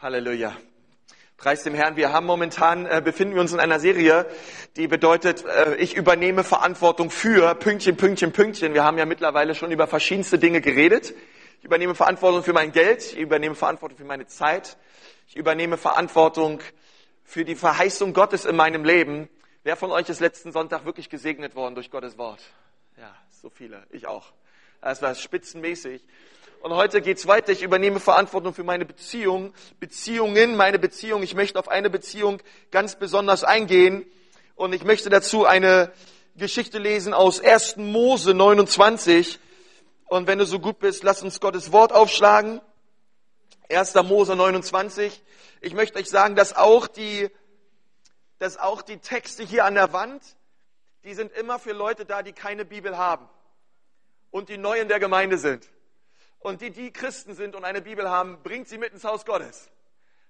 Halleluja. Preis dem Herrn. Wir haben momentan, äh, befinden wir uns in einer Serie, die bedeutet, äh, ich übernehme Verantwortung für Pünktchen, Pünktchen, Pünktchen. Wir haben ja mittlerweile schon über verschiedenste Dinge geredet. Ich übernehme Verantwortung für mein Geld. Ich übernehme Verantwortung für meine Zeit. Ich übernehme Verantwortung für die Verheißung Gottes in meinem Leben. Wer von euch ist letzten Sonntag wirklich gesegnet worden durch Gottes Wort? Ja, so viele. Ich auch. Das war spitzenmäßig. Und heute geht's weiter. Ich übernehme Verantwortung für meine Beziehung, Beziehungen, meine Beziehung. Ich möchte auf eine Beziehung ganz besonders eingehen. Und ich möchte dazu eine Geschichte lesen aus 1. Mose 29. Und wenn du so gut bist, lass uns Gottes Wort aufschlagen. 1. Mose 29. Ich möchte euch sagen, dass auch die, dass auch die Texte hier an der Wand, die sind immer für Leute da, die keine Bibel haben und die neu in der Gemeinde sind. Und die, die Christen sind und eine Bibel haben, bringt sie mit ins Haus Gottes.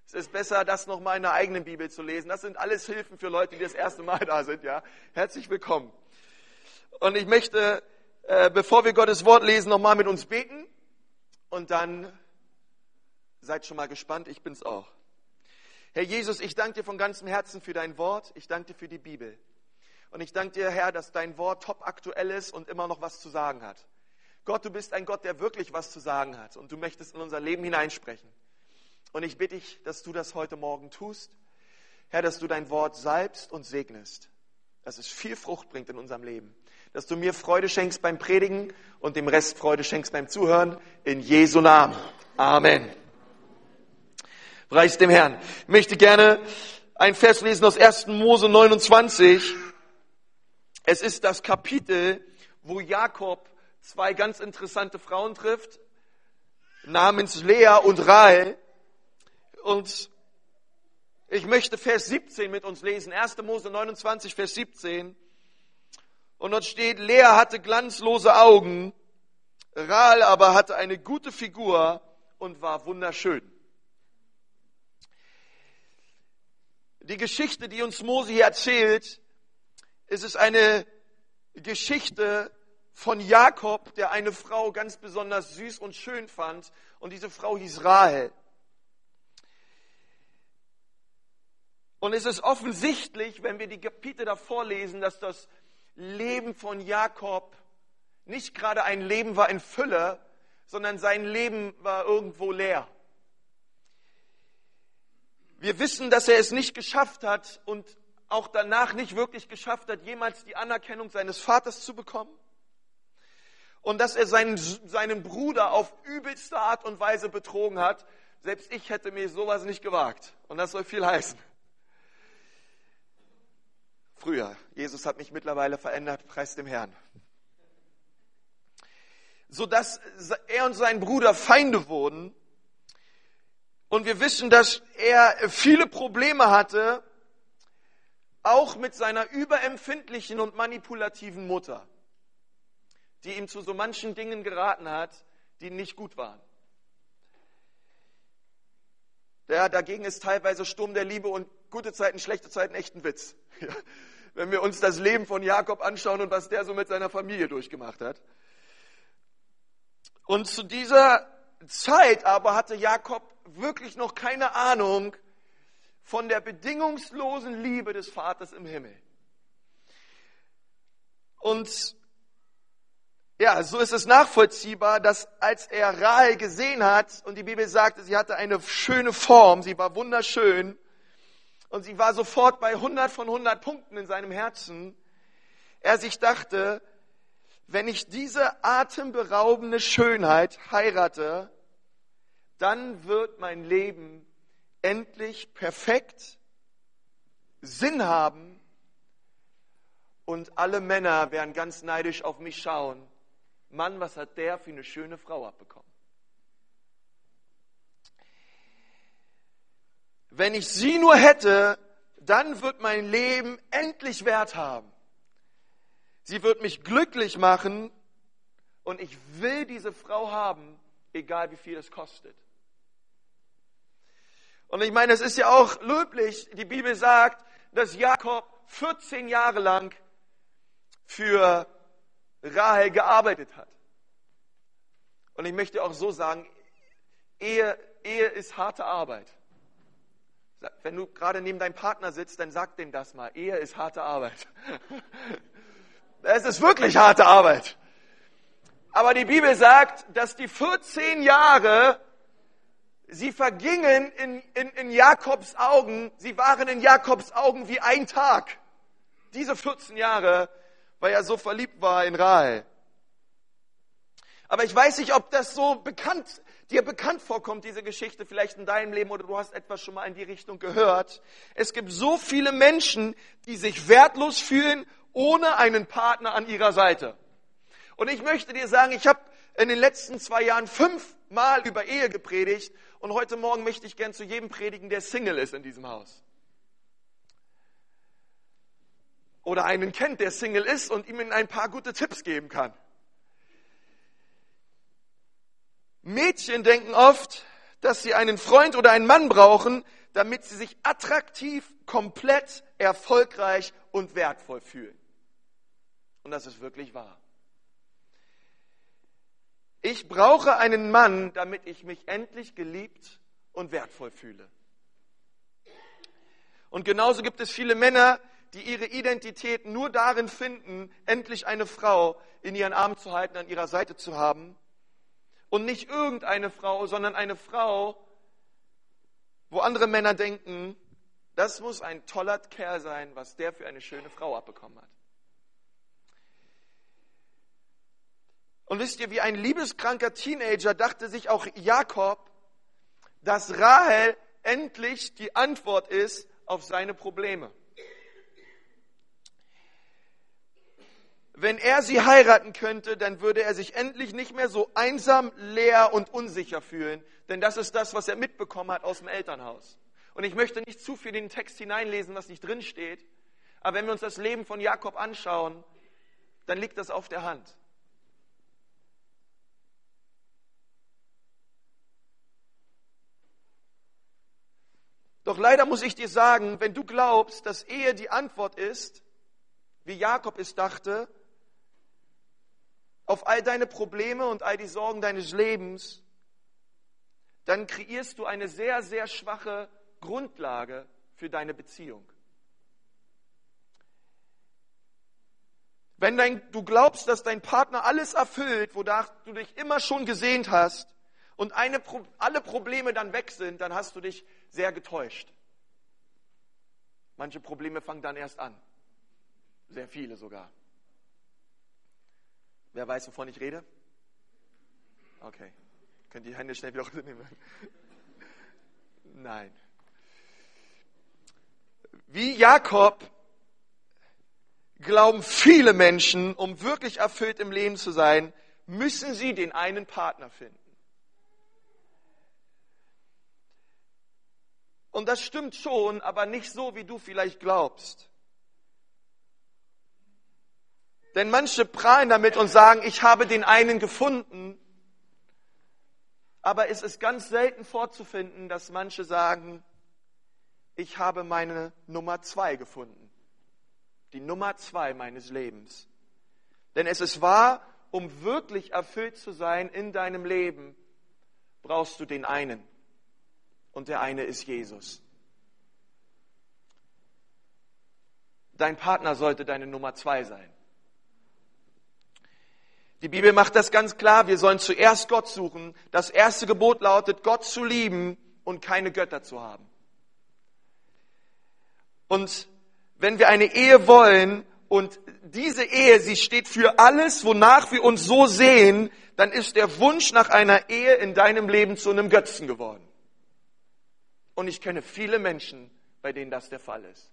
Es ist besser, das nochmal in der eigenen Bibel zu lesen. Das sind alles Hilfen für Leute, die das erste Mal da sind. Ja, herzlich willkommen. Und ich möchte, äh, bevor wir Gottes Wort lesen, nochmal mit uns beten. Und dann seid schon mal gespannt. Ich bin's auch. Herr Jesus, ich danke dir von ganzem Herzen für dein Wort. Ich danke dir für die Bibel. Und ich danke dir, Herr, dass dein Wort top aktuell ist und immer noch was zu sagen hat. Gott, du bist ein Gott, der wirklich was zu sagen hat und du möchtest in unser Leben hineinsprechen. Und ich bitte dich, dass du das heute Morgen tust. Herr, dass du dein Wort salbst und segnest, dass es viel Frucht bringt in unserem Leben. Dass du mir Freude schenkst beim Predigen und dem Rest Freude schenkst beim Zuhören. In Jesu Namen. Amen. Preis dem Herrn. Ich möchte gerne ein Vers lesen aus 1. Mose 29. Es ist das Kapitel, wo Jakob zwei ganz interessante Frauen trifft, namens Lea und Rahel. Und ich möchte Vers 17 mit uns lesen, 1. Mose 29, Vers 17. Und dort steht, Lea hatte glanzlose Augen, Rahel aber hatte eine gute Figur und war wunderschön. Die Geschichte, die uns Mose hier erzählt, ist es eine Geschichte von Jakob, der eine Frau ganz besonders süß und schön fand. Und diese Frau hieß Rahel. Und es ist offensichtlich, wenn wir die Kapitel davor lesen, dass das Leben von Jakob nicht gerade ein Leben war in Fülle, sondern sein Leben war irgendwo leer. Wir wissen, dass er es nicht geschafft hat und auch danach nicht wirklich geschafft hat, jemals die Anerkennung seines Vaters zu bekommen und dass er seinen, seinen Bruder auf übelste Art und Weise betrogen hat. Selbst ich hätte mir sowas nicht gewagt. Und das soll viel heißen. Früher. Jesus hat mich mittlerweile verändert. Preis dem Herrn. Sodass er und sein Bruder Feinde wurden. Und wir wissen, dass er viele Probleme hatte, auch mit seiner überempfindlichen und manipulativen Mutter die ihm zu so manchen Dingen geraten hat, die nicht gut waren. Ja, dagegen ist teilweise Sturm der Liebe und gute Zeiten, schlechte Zeiten echt ein Witz. Ja, wenn wir uns das Leben von Jakob anschauen und was der so mit seiner Familie durchgemacht hat. Und zu dieser Zeit aber hatte Jakob wirklich noch keine Ahnung von der bedingungslosen Liebe des Vaters im Himmel. Und ja, so ist es nachvollziehbar, dass als er Rahel gesehen hat und die Bibel sagte, sie hatte eine schöne Form, sie war wunderschön und sie war sofort bei 100 von 100 Punkten in seinem Herzen, er sich dachte, wenn ich diese atemberaubende Schönheit heirate, dann wird mein Leben endlich perfekt, Sinn haben und alle Männer werden ganz neidisch auf mich schauen Mann, was hat der für eine schöne Frau abbekommen? Wenn ich sie nur hätte, dann wird mein Leben endlich Wert haben. Sie wird mich glücklich machen und ich will diese Frau haben, egal wie viel es kostet. Und ich meine, es ist ja auch löblich, die Bibel sagt, dass Jakob 14 Jahre lang für Rahel gearbeitet hat. Und ich möchte auch so sagen, Ehe, Ehe ist harte Arbeit. Wenn du gerade neben deinem Partner sitzt, dann sag dem das mal. Ehe ist harte Arbeit. Es ist wirklich harte Arbeit. Aber die Bibel sagt, dass die 14 Jahre, sie vergingen in, in, in Jakobs Augen, sie waren in Jakobs Augen wie ein Tag. Diese 14 Jahre, weil er so verliebt war in Rahel. Aber ich weiß nicht, ob das so bekannt, dir bekannt vorkommt, diese Geschichte vielleicht in deinem Leben oder du hast etwas schon mal in die Richtung gehört. Es gibt so viele Menschen, die sich wertlos fühlen ohne einen Partner an ihrer Seite. Und ich möchte dir sagen, ich habe in den letzten zwei Jahren fünfmal über Ehe gepredigt und heute Morgen möchte ich gern zu jedem predigen, der Single ist in diesem Haus. Oder einen kennt, der Single ist und ihm ein paar gute Tipps geben kann. Mädchen denken oft, dass sie einen Freund oder einen Mann brauchen, damit sie sich attraktiv, komplett, erfolgreich und wertvoll fühlen. Und das ist wirklich wahr. Ich brauche einen Mann, damit ich mich endlich geliebt und wertvoll fühle. Und genauso gibt es viele Männer, die ihre Identität nur darin finden, endlich eine Frau in ihren Arm zu halten, an ihrer Seite zu haben. Und nicht irgendeine Frau, sondern eine Frau, wo andere Männer denken, das muss ein toller Kerl sein, was der für eine schöne Frau abbekommen hat. Und wisst ihr, wie ein liebeskranker Teenager dachte sich auch Jakob, dass Rahel endlich die Antwort ist auf seine Probleme. Wenn er sie heiraten könnte, dann würde er sich endlich nicht mehr so einsam, leer und unsicher fühlen, denn das ist das, was er mitbekommen hat aus dem Elternhaus. Und ich möchte nicht zu viel in den Text hineinlesen, was nicht drin steht, aber wenn wir uns das Leben von Jakob anschauen, dann liegt das auf der Hand. Doch leider muss ich dir sagen, wenn du glaubst, dass Ehe die Antwort ist, wie Jakob es dachte, auf all deine Probleme und all die Sorgen deines Lebens, dann kreierst du eine sehr, sehr schwache Grundlage für deine Beziehung. Wenn dein, du glaubst, dass dein Partner alles erfüllt, wonach du dich immer schon gesehnt hast, und eine, alle Probleme dann weg sind, dann hast du dich sehr getäuscht. Manche Probleme fangen dann erst an. Sehr viele sogar. Wer weiß, wovon ich rede? Okay. Könnt die Hände schnell wieder runternehmen? Nein. Wie Jakob glauben viele Menschen, um wirklich erfüllt im Leben zu sein, müssen sie den einen Partner finden. Und das stimmt schon, aber nicht so, wie du vielleicht glaubst. Denn manche prahlen damit und sagen, ich habe den einen gefunden. Aber es ist ganz selten vorzufinden, dass manche sagen, ich habe meine Nummer zwei gefunden. Die Nummer zwei meines Lebens. Denn es ist wahr, um wirklich erfüllt zu sein in deinem Leben, brauchst du den einen und der eine ist Jesus. Dein Partner sollte deine Nummer zwei sein. Die Bibel macht das ganz klar, wir sollen zuerst Gott suchen. Das erste Gebot lautet, Gott zu lieben und keine Götter zu haben. Und wenn wir eine Ehe wollen und diese Ehe, sie steht für alles, wonach wir uns so sehen, dann ist der Wunsch nach einer Ehe in deinem Leben zu einem Götzen geworden. Und ich kenne viele Menschen, bei denen das der Fall ist.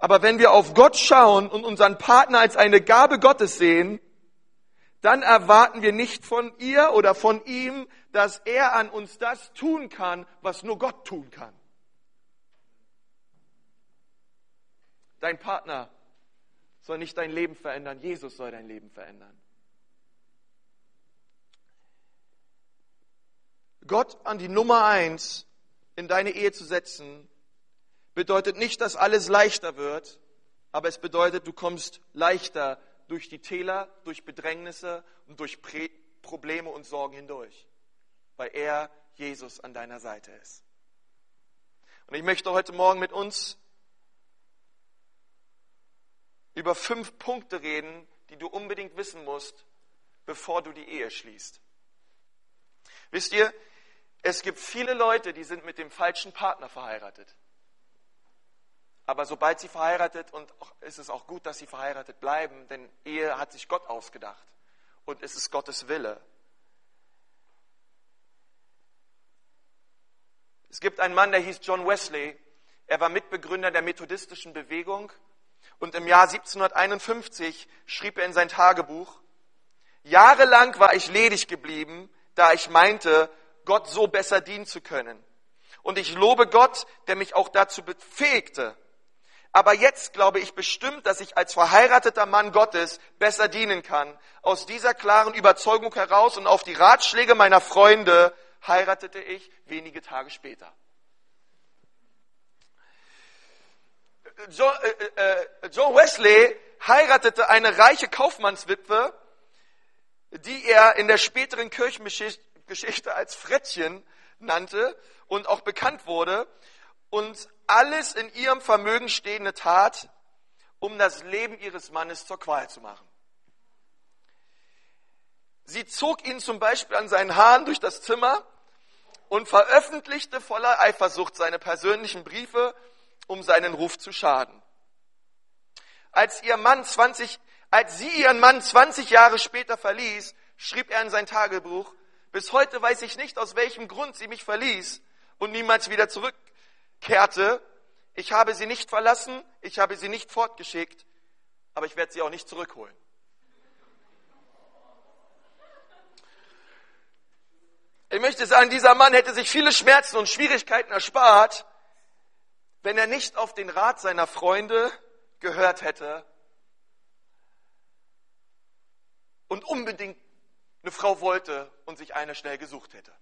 Aber wenn wir auf Gott schauen und unseren Partner als eine Gabe Gottes sehen, dann erwarten wir nicht von ihr oder von ihm, dass er an uns das tun kann, was nur Gott tun kann. Dein Partner soll nicht dein Leben verändern, Jesus soll dein Leben verändern. Gott an die Nummer eins in deine Ehe zu setzen, bedeutet nicht, dass alles leichter wird, aber es bedeutet, du kommst leichter durch die Täler, durch Bedrängnisse und durch Probleme und Sorgen hindurch, weil er Jesus an deiner Seite ist. Und ich möchte heute Morgen mit uns über fünf Punkte reden, die du unbedingt wissen musst, bevor du die Ehe schließt. Wisst ihr, es gibt viele Leute, die sind mit dem falschen Partner verheiratet. Aber sobald sie verheiratet, und ist es auch gut, dass sie verheiratet bleiben, denn Ehe hat sich Gott ausgedacht und es ist Gottes Wille. Es gibt einen Mann, der hieß John Wesley. Er war Mitbegründer der methodistischen Bewegung und im Jahr 1751 schrieb er in sein Tagebuch, Jahrelang war ich ledig geblieben, da ich meinte, Gott so besser dienen zu können. Und ich lobe Gott, der mich auch dazu befähigte. Aber jetzt glaube ich bestimmt, dass ich als verheirateter Mann Gottes besser dienen kann. Aus dieser klaren Überzeugung heraus und auf die Ratschläge meiner Freunde heiratete ich wenige Tage später. John, äh, äh, John Wesley heiratete eine reiche Kaufmannswitwe, die er in der späteren Kirchengeschichte als Frettchen nannte und auch bekannt wurde und alles in ihrem Vermögen stehende tat, um das Leben ihres Mannes zur Qual zu machen. Sie zog ihn zum Beispiel an seinen Haaren durch das Zimmer und veröffentlichte voller Eifersucht seine persönlichen Briefe, um seinen Ruf zu schaden. Als ihr Mann 20, als sie ihren Mann 20 Jahre später verließ, schrieb er in sein Tagebuch, bis heute weiß ich nicht, aus welchem Grund sie mich verließ und niemals wieder zurückkehrte. Ich habe sie nicht verlassen, ich habe sie nicht fortgeschickt, aber ich werde sie auch nicht zurückholen. Ich möchte sagen, dieser Mann hätte sich viele Schmerzen und Schwierigkeiten erspart, wenn er nicht auf den Rat seiner Freunde gehört hätte und unbedingt eine Frau wollte und sich eine schnell gesucht hätte.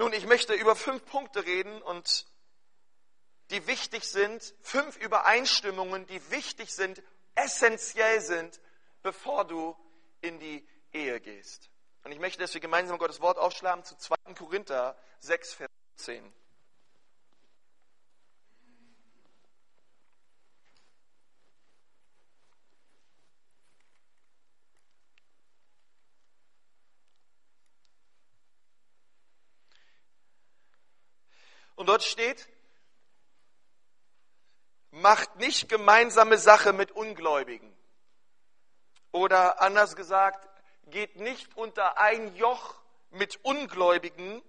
Nun, ich möchte über fünf Punkte reden und die wichtig sind, fünf Übereinstimmungen, die wichtig sind, essentiell sind, bevor du in die Ehe gehst. Und ich möchte, dass wir gemeinsam Gottes Wort aufschlagen zu 2. Korinther 6, Vers 10. Und dort steht, macht nicht gemeinsame Sache mit Ungläubigen. Oder anders gesagt, geht nicht unter ein Joch mit Ungläubigen,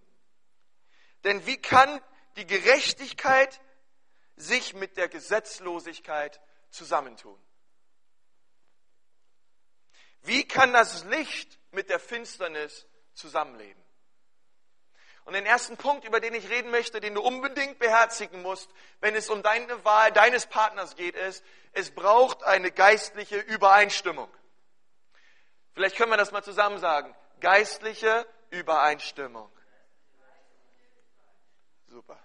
denn wie kann die Gerechtigkeit sich mit der Gesetzlosigkeit zusammentun? Wie kann das Licht mit der Finsternis zusammenleben? Und den ersten Punkt, über den ich reden möchte, den du unbedingt beherzigen musst, wenn es um deine Wahl deines Partners geht, ist, es braucht eine geistliche Übereinstimmung. Vielleicht können wir das mal zusammen sagen. Geistliche Übereinstimmung. Super.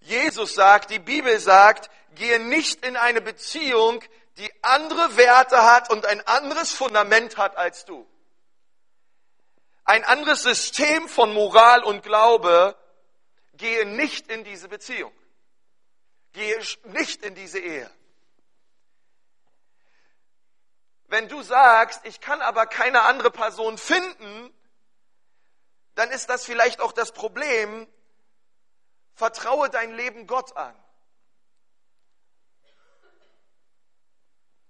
Jesus sagt, die Bibel sagt, gehe nicht in eine Beziehung, die andere Werte hat und ein anderes Fundament hat als du. Ein anderes System von Moral und Glaube, gehe nicht in diese Beziehung. Gehe nicht in diese Ehe. Wenn du sagst, ich kann aber keine andere Person finden, dann ist das vielleicht auch das Problem. Vertraue dein Leben Gott an.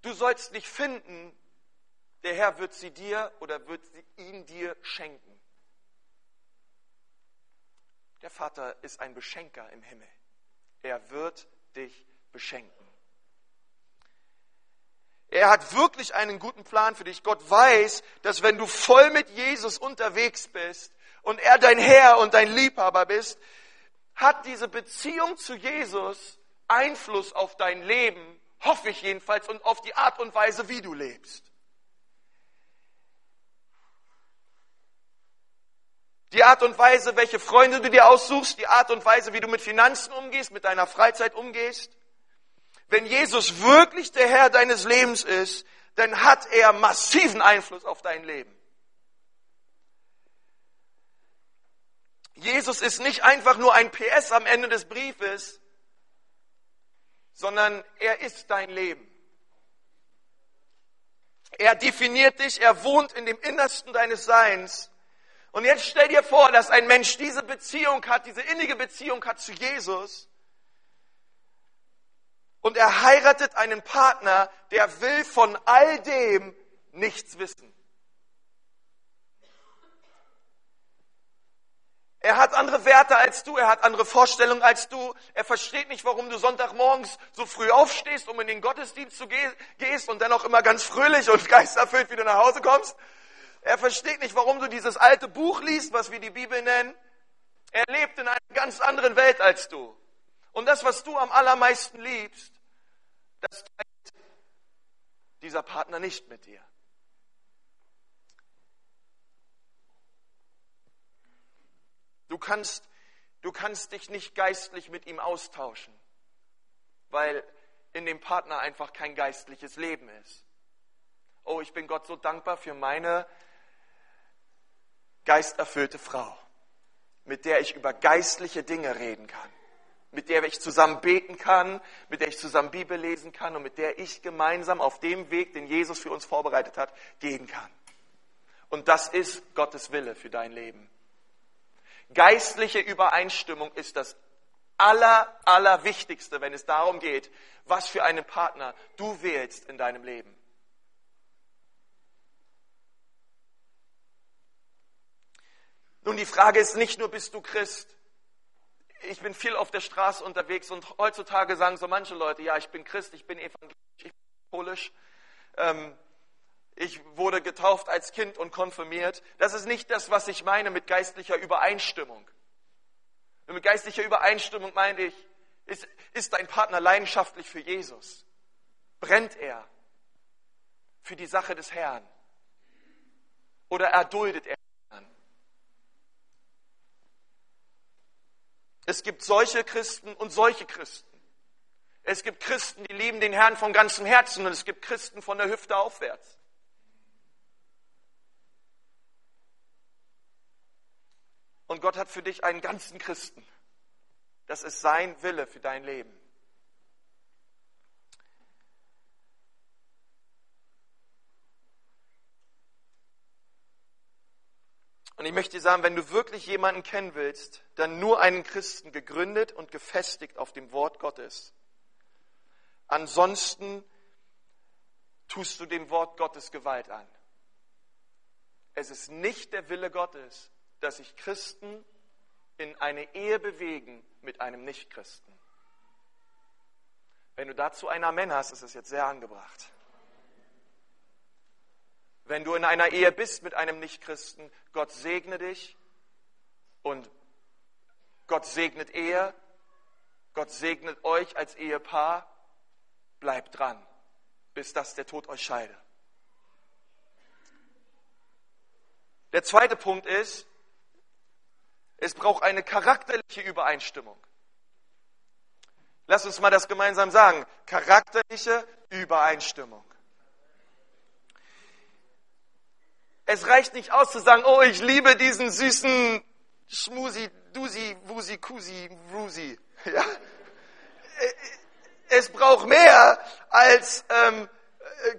Du sollst nicht finden, der Herr wird sie dir oder wird ihn dir schenken. Der Vater ist ein Beschenker im Himmel. Er wird dich beschenken. Er hat wirklich einen guten Plan für dich. Gott weiß, dass wenn du voll mit Jesus unterwegs bist und er dein Herr und dein Liebhaber bist, hat diese Beziehung zu Jesus Einfluss auf dein Leben, hoffe ich jedenfalls, und auf die Art und Weise, wie du lebst. Die Art und Weise, welche Freunde du dir aussuchst, die Art und Weise, wie du mit Finanzen umgehst, mit deiner Freizeit umgehst, wenn Jesus wirklich der Herr deines Lebens ist, dann hat er massiven Einfluss auf dein Leben. Jesus ist nicht einfach nur ein PS am Ende des Briefes, sondern er ist dein Leben. Er definiert dich, er wohnt in dem Innersten deines Seins. Und jetzt stell dir vor, dass ein Mensch diese Beziehung hat, diese innige Beziehung hat zu Jesus. Und er heiratet einen Partner, der will von all dem nichts wissen. Er hat andere Werte als du, er hat andere Vorstellungen als du. Er versteht nicht, warum du Sonntagmorgens so früh aufstehst, um in den Gottesdienst zu gehst und dann auch immer ganz fröhlich und geisterfüllt wieder nach Hause kommst. Er versteht nicht, warum du dieses alte Buch liest, was wir die Bibel nennen. Er lebt in einer ganz anderen Welt als du. Und das, was du am allermeisten liebst, das teilt dieser Partner nicht mit dir. Du kannst, du kannst dich nicht geistlich mit ihm austauschen, weil in dem Partner einfach kein geistliches Leben ist. Oh, ich bin Gott so dankbar für meine geisterfüllte Frau, mit der ich über geistliche Dinge reden kann, mit der ich zusammen beten kann, mit der ich zusammen Bibel lesen kann und mit der ich gemeinsam auf dem Weg, den Jesus für uns vorbereitet hat, gehen kann. Und das ist Gottes Wille für dein Leben. Geistliche Übereinstimmung ist das aller, allerwichtigste, wenn es darum geht, was für einen Partner du wählst in deinem Leben. Nun, die Frage ist nicht nur, bist du Christ? Ich bin viel auf der Straße unterwegs und heutzutage sagen so manche Leute, ja, ich bin Christ, ich bin evangelisch, ich bin katholisch. Ähm, ich wurde getauft als Kind und konfirmiert. Das ist nicht das, was ich meine mit geistlicher Übereinstimmung. Und mit geistlicher Übereinstimmung meine ich, ist, ist dein Partner leidenschaftlich für Jesus? Brennt er für die Sache des Herrn? Oder erduldet er Herrn? Es gibt solche Christen und solche Christen. Es gibt Christen, die lieben den Herrn von ganzem Herzen und es gibt Christen von der Hüfte aufwärts. Und Gott hat für dich einen ganzen Christen. Das ist sein Wille für dein Leben. Und ich möchte dir sagen, wenn du wirklich jemanden kennen willst, dann nur einen Christen gegründet und gefestigt auf dem Wort Gottes. Ansonsten tust du dem Wort Gottes Gewalt an. Es ist nicht der Wille Gottes, dass sich Christen in eine Ehe bewegen mit einem Nichtchristen. Wenn du dazu ein Amen hast, ist es jetzt sehr angebracht. Wenn du in einer Ehe bist mit einem Nichtchristen, Gott segne dich und Gott segnet Ehe, Gott segnet euch als Ehepaar, bleibt dran, bis das der Tod euch scheide. Der zweite Punkt ist, es braucht eine charakterliche Übereinstimmung. Lass uns mal das gemeinsam sagen. Charakterliche Übereinstimmung. Es reicht nicht aus zu sagen, oh, ich liebe diesen süßen Schmusi, Dusi, Wusi, Kusi, Rusi. Ja? Es braucht mehr als ähm,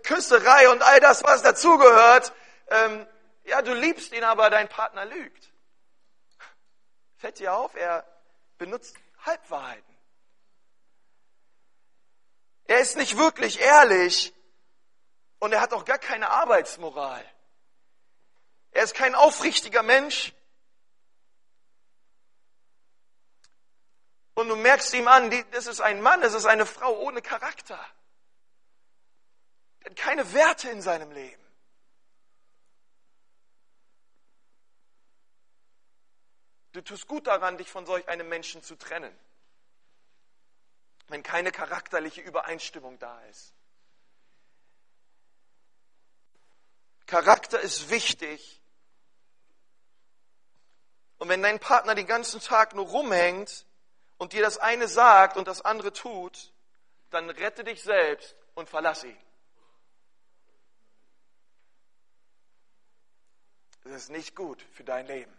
Küsserei und all das, was dazugehört. Ähm, ja, du liebst ihn, aber dein Partner lügt. Fällt dir auf, er benutzt Halbwahrheiten. Er ist nicht wirklich ehrlich und er hat auch gar keine Arbeitsmoral. Er ist kein aufrichtiger Mensch. Und du merkst ihm an, das ist ein Mann, das ist eine Frau ohne Charakter. Er hat keine Werte in seinem Leben. Du tust gut daran, dich von solch einem Menschen zu trennen, wenn keine charakterliche Übereinstimmung da ist. Charakter ist wichtig. Und wenn dein Partner den ganzen Tag nur rumhängt und dir das eine sagt und das andere tut, dann rette dich selbst und verlass ihn. Das ist nicht gut für dein Leben.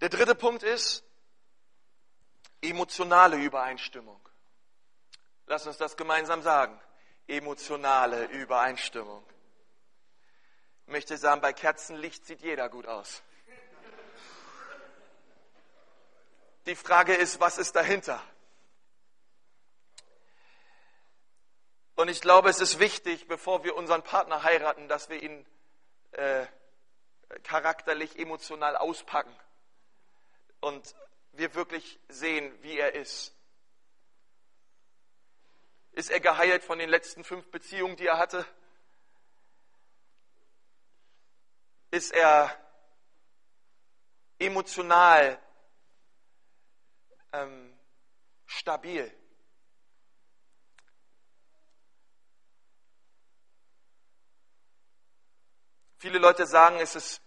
Der dritte Punkt ist emotionale Übereinstimmung. Lass uns das gemeinsam sagen. Emotionale Übereinstimmung. Ich möchte sagen, bei Kerzenlicht sieht jeder gut aus. Die Frage ist, was ist dahinter? Und ich glaube, es ist wichtig, bevor wir unseren Partner heiraten, dass wir ihn äh, charakterlich, emotional auspacken und wir wirklich sehen, wie er ist. Ist er geheilt von den letzten fünf Beziehungen, die er hatte? Ist er emotional ähm, stabil? Viele Leute sagen, es ist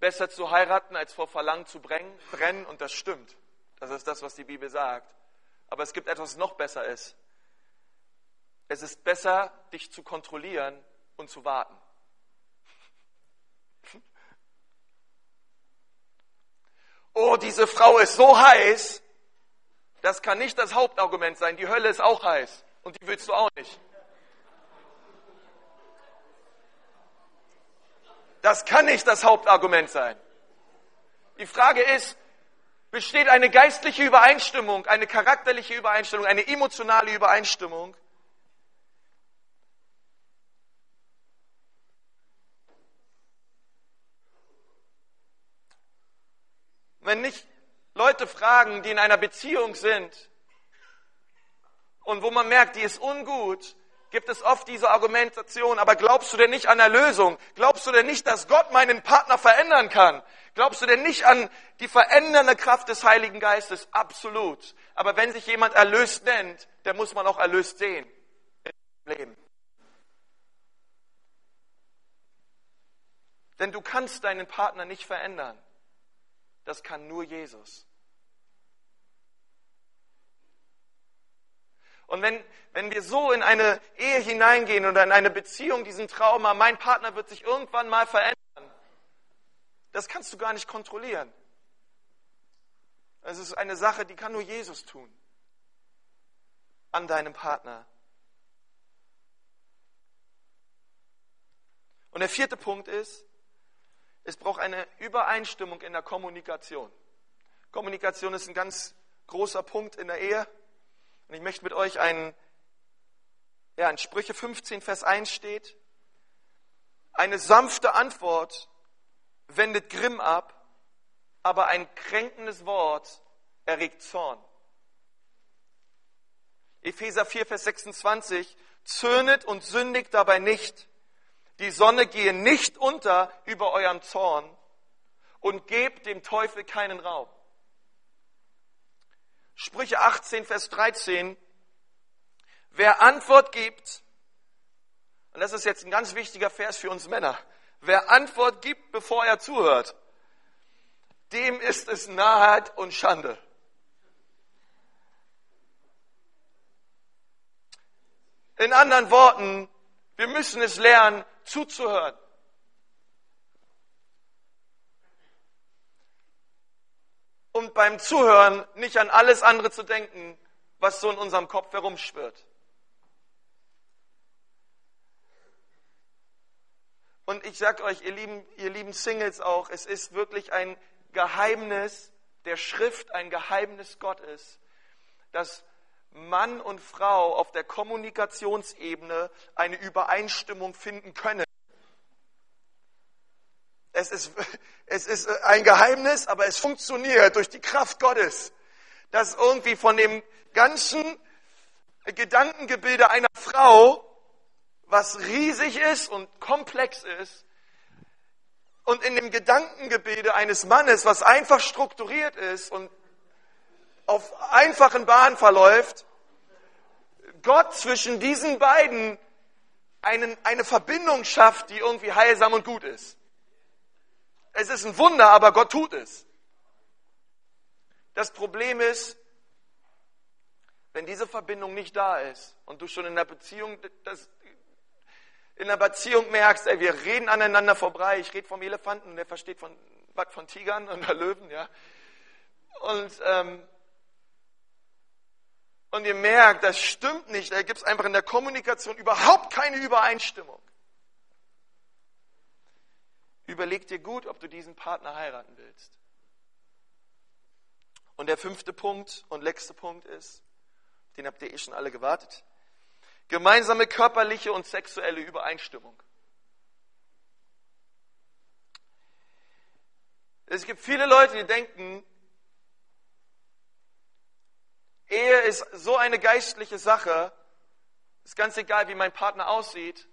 besser zu heiraten, als vor Verlangen zu brennen, und das stimmt. Das ist das, was die Bibel sagt. Aber es gibt etwas, was noch besser ist. Es ist besser, dich zu kontrollieren und zu warten. Oh, diese Frau ist so heiß. Das kann nicht das Hauptargument sein. Die Hölle ist auch heiß. Und die willst du auch nicht. Das kann nicht das Hauptargument sein. Die Frage ist, besteht eine geistliche Übereinstimmung, eine charakterliche Übereinstimmung, eine emotionale Übereinstimmung? Wenn nicht Leute fragen, die in einer Beziehung sind und wo man merkt, die ist ungut, gibt es oft diese Argumentation, aber glaubst du denn nicht an Erlösung? Glaubst du denn nicht, dass Gott meinen Partner verändern kann? Glaubst du denn nicht an die verändernde Kraft des Heiligen Geistes? Absolut. Aber wenn sich jemand erlöst nennt, der muss man auch erlöst sehen Leben. Denn du kannst deinen Partner nicht verändern. Das kann nur Jesus. Und wenn, wenn wir so in eine Ehe hineingehen oder in eine Beziehung, diesen Traum haben, mein Partner wird sich irgendwann mal verändern, das kannst du gar nicht kontrollieren. Es ist eine Sache, die kann nur Jesus tun. An deinem Partner. Und der vierte Punkt ist, es braucht eine Übereinstimmung in der Kommunikation. Kommunikation ist ein ganz großer Punkt in der Ehe. Und ich möchte mit euch einen, ja, in Sprüche 15, Vers 1 steht, eine sanfte Antwort wendet Grimm ab, aber ein kränkendes Wort erregt Zorn. Epheser 4, Vers 26, zürnet und sündigt dabei nicht. Die Sonne gehe nicht unter über eurem Zorn und gebt dem Teufel keinen Raum. Sprüche 18, Vers 13. Wer Antwort gibt, und das ist jetzt ein ganz wichtiger Vers für uns Männer, wer Antwort gibt, bevor er zuhört, dem ist es Naheit und Schande. In anderen Worten, wir müssen es lernen, zuzuhören. und beim Zuhören nicht an alles andere zu denken, was so in unserem Kopf herumschwirrt. Und ich sage euch, ihr lieben, ihr lieben Singles auch, es ist wirklich ein Geheimnis der Schrift, ein Geheimnis Gottes, dass Mann und Frau auf der Kommunikationsebene eine Übereinstimmung finden können. Es ist, es ist ein Geheimnis, aber es funktioniert durch die Kraft Gottes, dass irgendwie von dem ganzen Gedankengebilde einer Frau, was riesig ist und komplex ist, und in dem Gedankengebilde eines Mannes, was einfach strukturiert ist und auf einfachen Bahnen verläuft, Gott zwischen diesen beiden einen, eine Verbindung schafft, die irgendwie heilsam und gut ist. Es ist ein Wunder, aber Gott tut es. Das Problem ist, wenn diese Verbindung nicht da ist und du schon in der Beziehung, das in der Beziehung merkst, ey, wir reden aneinander vorbei. Ich rede vom Elefanten der versteht von, was von Tigern und Löwen, ja. Und, ähm, und ihr merkt, das stimmt nicht. Da gibt es einfach in der Kommunikation überhaupt keine Übereinstimmung. Überleg dir gut, ob du diesen Partner heiraten willst. Und der fünfte Punkt und letzte Punkt ist, den habt ihr eh schon alle gewartet, gemeinsame körperliche und sexuelle Übereinstimmung. Es gibt viele Leute, die denken, Ehe ist so eine geistliche Sache, ist ganz egal, wie mein Partner aussieht,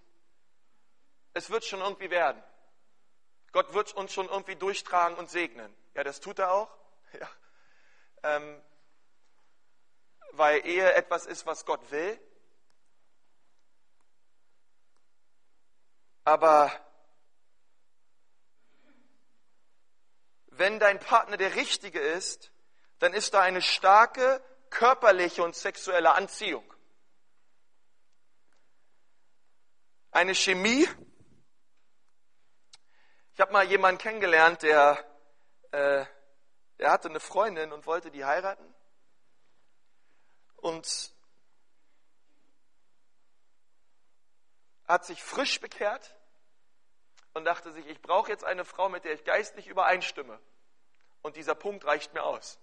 es wird schon irgendwie werden. Gott wird uns schon irgendwie durchtragen und segnen. Ja, das tut er auch. Ja. Ähm, weil Ehe etwas ist, was Gott will. Aber wenn dein Partner der Richtige ist, dann ist da eine starke körperliche und sexuelle Anziehung. Eine Chemie. Ich habe mal jemanden kennengelernt, der, äh, der hatte eine Freundin und wollte die heiraten. Und hat sich frisch bekehrt und dachte sich, ich brauche jetzt eine Frau, mit der ich geistlich übereinstimme. Und dieser Punkt reicht mir aus.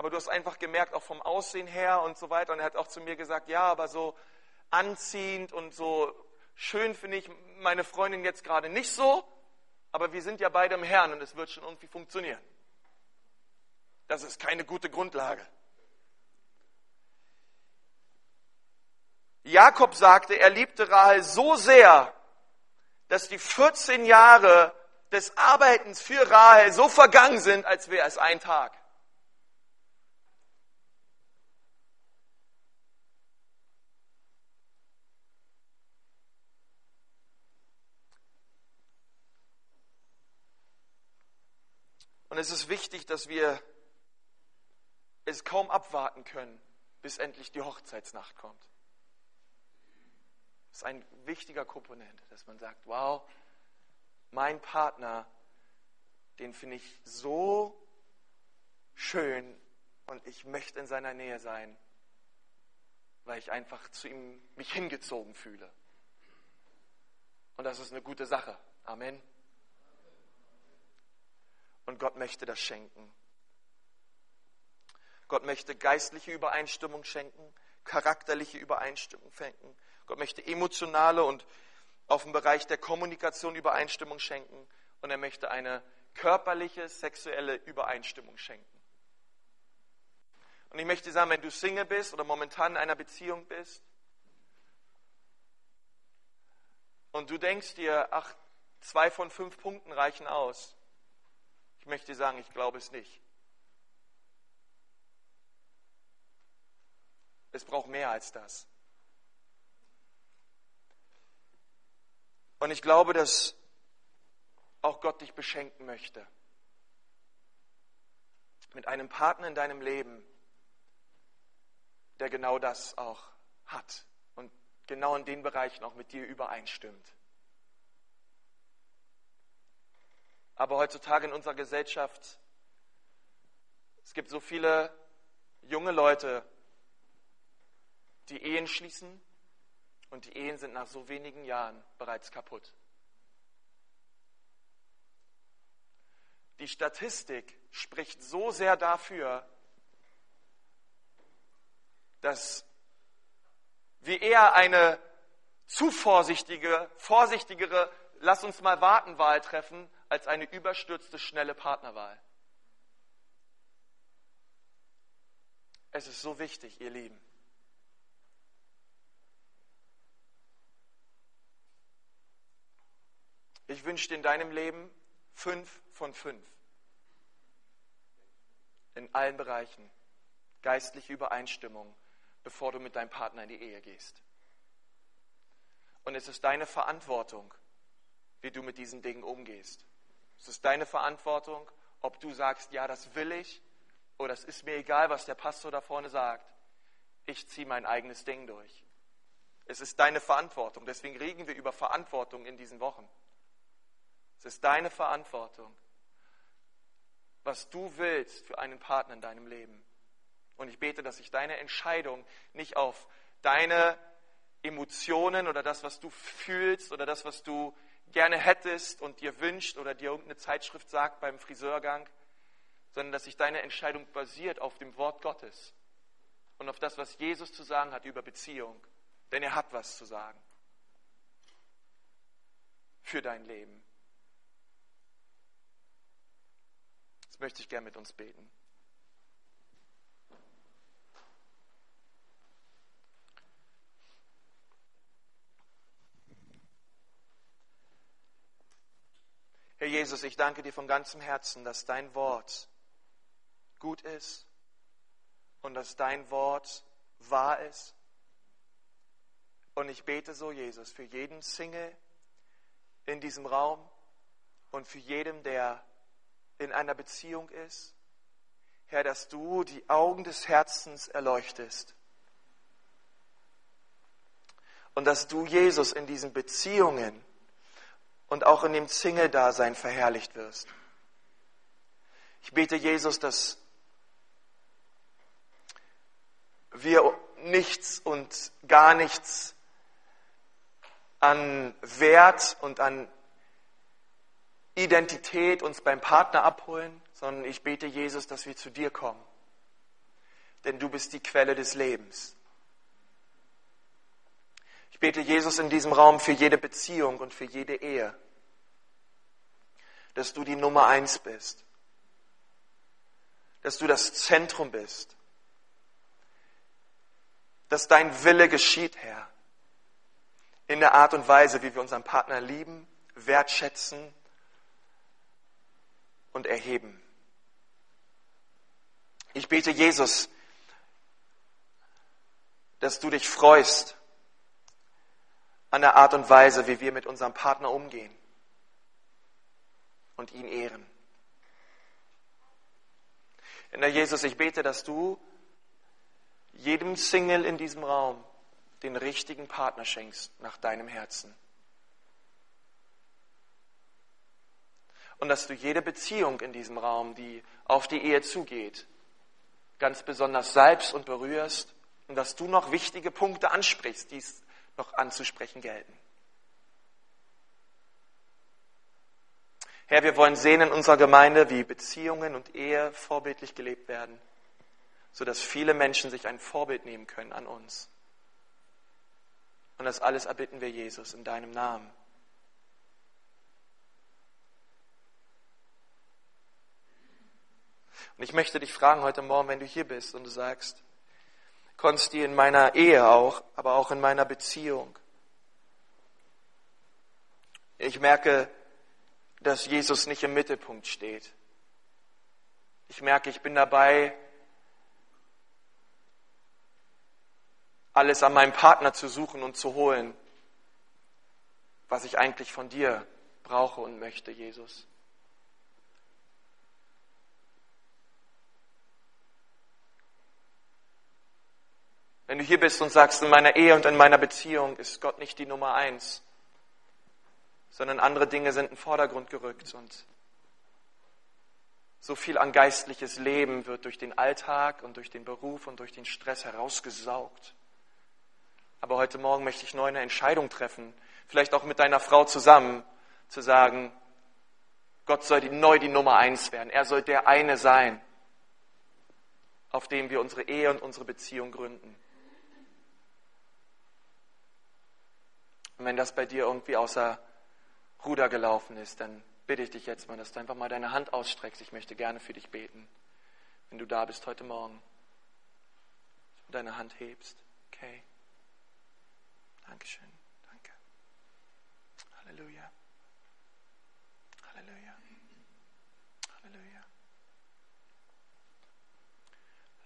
Aber du hast einfach gemerkt, auch vom Aussehen her und so weiter. Und er hat auch zu mir gesagt, ja, aber so anziehend und so schön finde ich meine Freundin jetzt gerade nicht so. Aber wir sind ja beide im Herrn und es wird schon irgendwie funktionieren. Das ist keine gute Grundlage. Jakob sagte, er liebte Rahel so sehr, dass die 14 Jahre des Arbeitens für Rahel so vergangen sind, als wäre es ein Tag. Und es ist wichtig, dass wir es kaum abwarten können, bis endlich die Hochzeitsnacht kommt. Das ist ein wichtiger Komponent, dass man sagt, wow, mein Partner, den finde ich so schön und ich möchte in seiner Nähe sein, weil ich einfach zu ihm mich hingezogen fühle. Und das ist eine gute Sache. Amen. Und Gott möchte das schenken. Gott möchte geistliche Übereinstimmung schenken, charakterliche Übereinstimmung schenken. Gott möchte emotionale und auf dem Bereich der Kommunikation Übereinstimmung schenken. Und er möchte eine körperliche, sexuelle Übereinstimmung schenken. Und ich möchte sagen, wenn du Single bist oder momentan in einer Beziehung bist und du denkst dir, ach, zwei von fünf Punkten reichen aus. Ich möchte sagen, ich glaube es nicht. Es braucht mehr als das. Und ich glaube, dass auch Gott dich beschenken möchte. Mit einem Partner in deinem Leben, der genau das auch hat und genau in den Bereichen auch mit dir übereinstimmt. Aber heutzutage in unserer Gesellschaft, es gibt so viele junge Leute, die Ehen schließen und die Ehen sind nach so wenigen Jahren bereits kaputt. Die Statistik spricht so sehr dafür, dass wir eher eine zu vorsichtige, vorsichtigere Lass uns mal warten Wahl treffen, als eine überstürzte, schnelle Partnerwahl. Es ist so wichtig, ihr Lieben. Ich wünsche dir in deinem Leben fünf von fünf. In allen Bereichen. Geistliche Übereinstimmung, bevor du mit deinem Partner in die Ehe gehst. Und es ist deine Verantwortung, wie du mit diesen Dingen umgehst. Es ist deine Verantwortung, ob du sagst, ja, das will ich, oder es ist mir egal, was der Pastor da vorne sagt. Ich ziehe mein eigenes Ding durch. Es ist deine Verantwortung. Deswegen reden wir über Verantwortung in diesen Wochen. Es ist deine Verantwortung, was du willst für einen Partner in deinem Leben. Und ich bete, dass sich deine Entscheidung nicht auf deine Emotionen oder das, was du fühlst oder das, was du gerne hättest und dir wünscht oder dir irgendeine Zeitschrift sagt beim Friseurgang, sondern dass sich deine Entscheidung basiert auf dem Wort Gottes und auf das, was Jesus zu sagen hat über Beziehung. Denn er hat was zu sagen für dein Leben. Jetzt möchte ich gerne mit uns beten. Jesus, ich danke dir von ganzem Herzen, dass dein Wort gut ist und dass dein Wort wahr ist. Und ich bete so, Jesus, für jeden Single in diesem Raum und für jedem, der in einer Beziehung ist, Herr, dass du die Augen des Herzens erleuchtest. Und dass du, Jesus, in diesen Beziehungen und auch in dem Single-Dasein verherrlicht wirst. Ich bete, Jesus, dass wir nichts und gar nichts an Wert und an Identität uns beim Partner abholen, sondern ich bete, Jesus, dass wir zu dir kommen. Denn du bist die Quelle des Lebens. Ich bete Jesus in diesem Raum für jede Beziehung und für jede Ehe, dass du die Nummer eins bist, dass du das Zentrum bist, dass dein Wille geschieht, Herr, in der Art und Weise, wie wir unseren Partner lieben, wertschätzen und erheben. Ich bete Jesus, dass du dich freust an der Art und Weise, wie wir mit unserem Partner umgehen und ihn ehren. In der Jesus, ich bete, dass du jedem Single in diesem Raum den richtigen Partner schenkst nach deinem Herzen. Und dass du jede Beziehung in diesem Raum, die auf die Ehe zugeht, ganz besonders salbst und berührst und dass du noch wichtige Punkte ansprichst, die es noch anzusprechen gelten. Herr, wir wollen sehen in unserer Gemeinde, wie Beziehungen und Ehe vorbildlich gelebt werden, sodass viele Menschen sich ein Vorbild nehmen können an uns. Und das alles erbitten wir Jesus in deinem Namen. Und ich möchte dich fragen heute Morgen, wenn du hier bist und du sagst, Konsti, in meiner Ehe auch, aber auch in meiner Beziehung. Ich merke, dass Jesus nicht im Mittelpunkt steht. Ich merke, ich bin dabei, alles an meinem Partner zu suchen und zu holen, was ich eigentlich von dir brauche und möchte, Jesus. Wenn du hier bist und sagst, in meiner Ehe und in meiner Beziehung ist Gott nicht die Nummer eins, sondern andere Dinge sind in den Vordergrund gerückt und so viel an geistliches Leben wird durch den Alltag und durch den Beruf und durch den Stress herausgesaugt. Aber heute Morgen möchte ich neu eine Entscheidung treffen, vielleicht auch mit deiner Frau zusammen, zu sagen, Gott soll die, neu die Nummer eins werden. Er soll der eine sein, auf dem wir unsere Ehe und unsere Beziehung gründen. Und wenn das bei dir irgendwie außer Ruder gelaufen ist, dann bitte ich dich jetzt mal, dass du einfach mal deine Hand ausstreckst. Ich möchte gerne für dich beten, wenn du da bist heute Morgen. Deine Hand hebst. Okay. Dankeschön. Danke. Halleluja. Halleluja. Halleluja.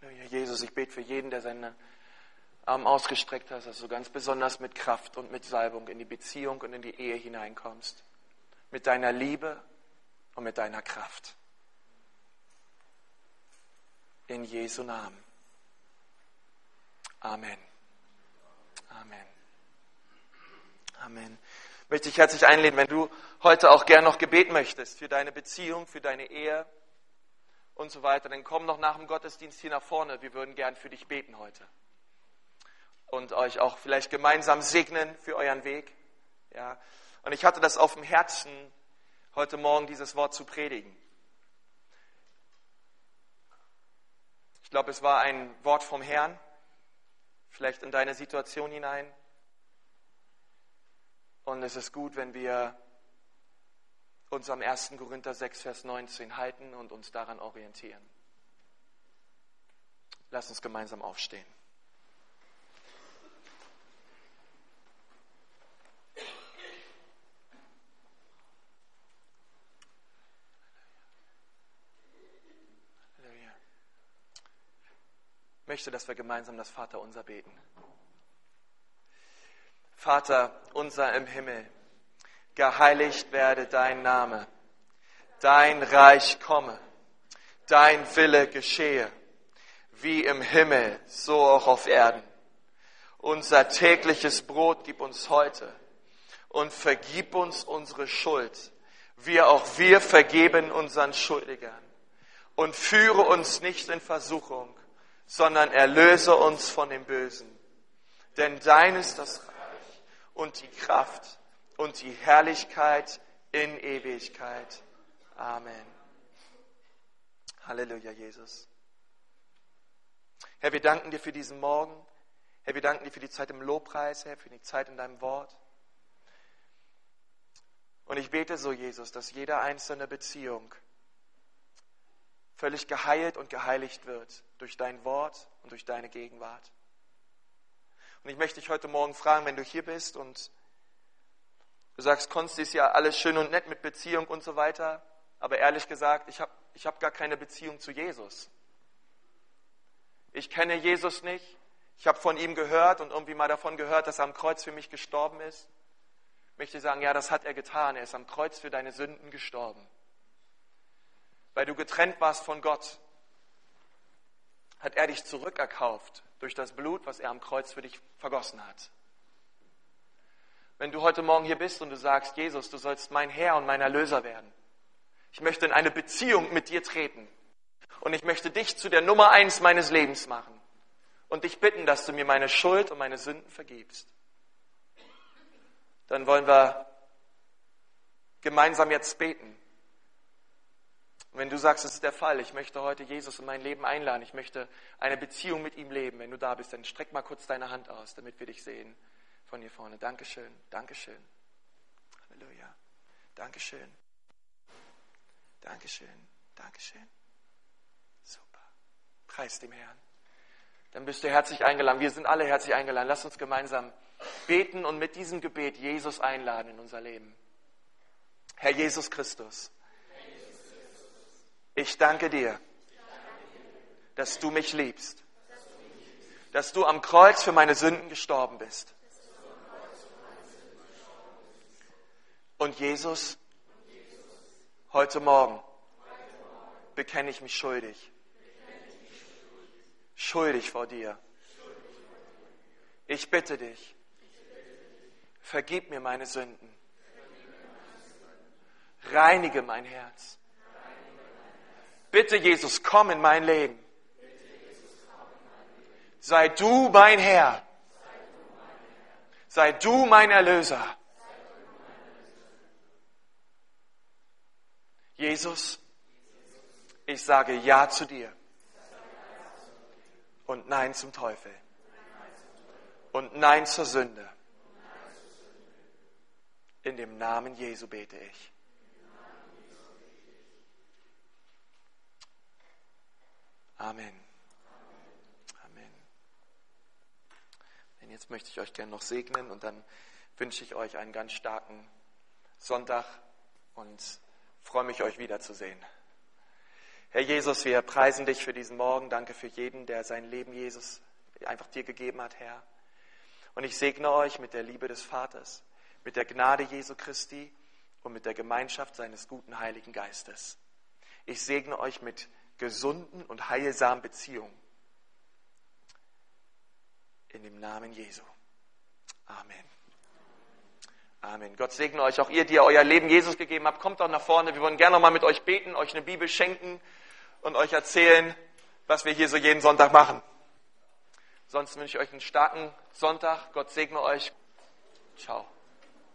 Halleluja. Jesus, ich bete für jeden, der seine Arm ausgestreckt hast, dass du ganz besonders mit Kraft und mit Salbung in die Beziehung und in die Ehe hineinkommst. Mit deiner Liebe und mit deiner Kraft. In Jesu Namen. Amen. Amen. Amen. Ich möchte dich herzlich einladen, wenn du heute auch gern noch Gebet möchtest für deine Beziehung, für deine Ehe und so weiter, dann komm noch nach dem Gottesdienst hier nach vorne. Wir würden gern für dich beten heute. Und euch auch vielleicht gemeinsam segnen für euren Weg. Ja. Und ich hatte das auf dem Herzen, heute Morgen dieses Wort zu predigen. Ich glaube, es war ein Wort vom Herrn, vielleicht in deine Situation hinein. Und es ist gut, wenn wir uns am 1. Korinther 6, Vers 19 halten und uns daran orientieren. Lass uns gemeinsam aufstehen. Möchte, dass wir gemeinsam das Vaterunser beten. Vater unser im Himmel, geheiligt werde dein Name, dein Reich komme, dein Wille geschehe, wie im Himmel, so auch auf Erden. Unser tägliches Brot gib uns heute und vergib uns unsere Schuld, wie auch wir vergeben unseren Schuldigern. Und führe uns nicht in Versuchung, sondern erlöse uns von dem Bösen. Denn dein ist das Reich und die Kraft und die Herrlichkeit in Ewigkeit. Amen. Halleluja, Jesus. Herr, wir danken dir für diesen Morgen. Herr, wir danken dir für die Zeit im Lobpreis, Herr, für die Zeit in deinem Wort. Und ich bete so, Jesus, dass jede einzelne Beziehung völlig geheilt und geheiligt wird durch dein Wort und durch deine Gegenwart. Und ich möchte dich heute Morgen fragen, wenn du hier bist und du sagst, Konsti ist ja alles schön und nett mit Beziehung und so weiter, aber ehrlich gesagt, ich habe ich hab gar keine Beziehung zu Jesus. Ich kenne Jesus nicht. Ich habe von ihm gehört und irgendwie mal davon gehört, dass er am Kreuz für mich gestorben ist. Ich möchte sagen, ja, das hat er getan. Er ist am Kreuz für deine Sünden gestorben. Weil du getrennt warst von Gott, hat er dich zurückerkauft durch das Blut, was er am Kreuz für dich vergossen hat. Wenn du heute Morgen hier bist und du sagst, Jesus, du sollst mein Herr und mein Erlöser werden. Ich möchte in eine Beziehung mit dir treten. Und ich möchte dich zu der Nummer eins meines Lebens machen. Und dich bitten, dass du mir meine Schuld und meine Sünden vergibst. Dann wollen wir gemeinsam jetzt beten. Und wenn du sagst, das ist der Fall, ich möchte heute Jesus in mein Leben einladen, ich möchte eine Beziehung mit ihm leben, wenn du da bist, dann streck mal kurz deine Hand aus, damit wir dich sehen von hier vorne. Dankeschön, Dankeschön. Halleluja. Dankeschön. Dankeschön, Dankeschön. Super. Preis dem Herrn. Dann bist du herzlich eingeladen. Wir sind alle herzlich eingeladen. Lass uns gemeinsam beten und mit diesem Gebet Jesus einladen in unser Leben. Herr Jesus Christus. Ich danke dir, dass du mich liebst, dass du am Kreuz für meine Sünden gestorben bist. Und Jesus, heute Morgen bekenne ich mich schuldig. Schuldig vor dir. Ich bitte dich, vergib mir meine Sünden. Reinige mein Herz Bitte, Jesus, komm in mein Leben. Sei du mein Herr. Sei du mein Erlöser. Jesus, ich sage Ja zu dir und Nein zum Teufel und Nein zur Sünde. In dem Namen Jesu bete ich. Amen. Amen. Und jetzt möchte ich euch gerne noch segnen und dann wünsche ich euch einen ganz starken Sonntag und freue mich, euch wiederzusehen. Herr Jesus, wir preisen dich für diesen Morgen. Danke für jeden, der sein Leben, Jesus, einfach dir gegeben hat, Herr. Und ich segne euch mit der Liebe des Vaters, mit der Gnade Jesu Christi und mit der Gemeinschaft seines guten Heiligen Geistes. Ich segne euch mit gesunden und heilsamen Beziehung. In dem Namen Jesu. Amen. Amen. Gott segne euch, auch ihr, die ihr euer Leben Jesus gegeben habt. Kommt doch nach vorne. Wir wollen gerne noch mal mit euch beten, euch eine Bibel schenken und euch erzählen, was wir hier so jeden Sonntag machen. Sonst wünsche ich euch einen starken Sonntag. Gott segne euch. Ciao.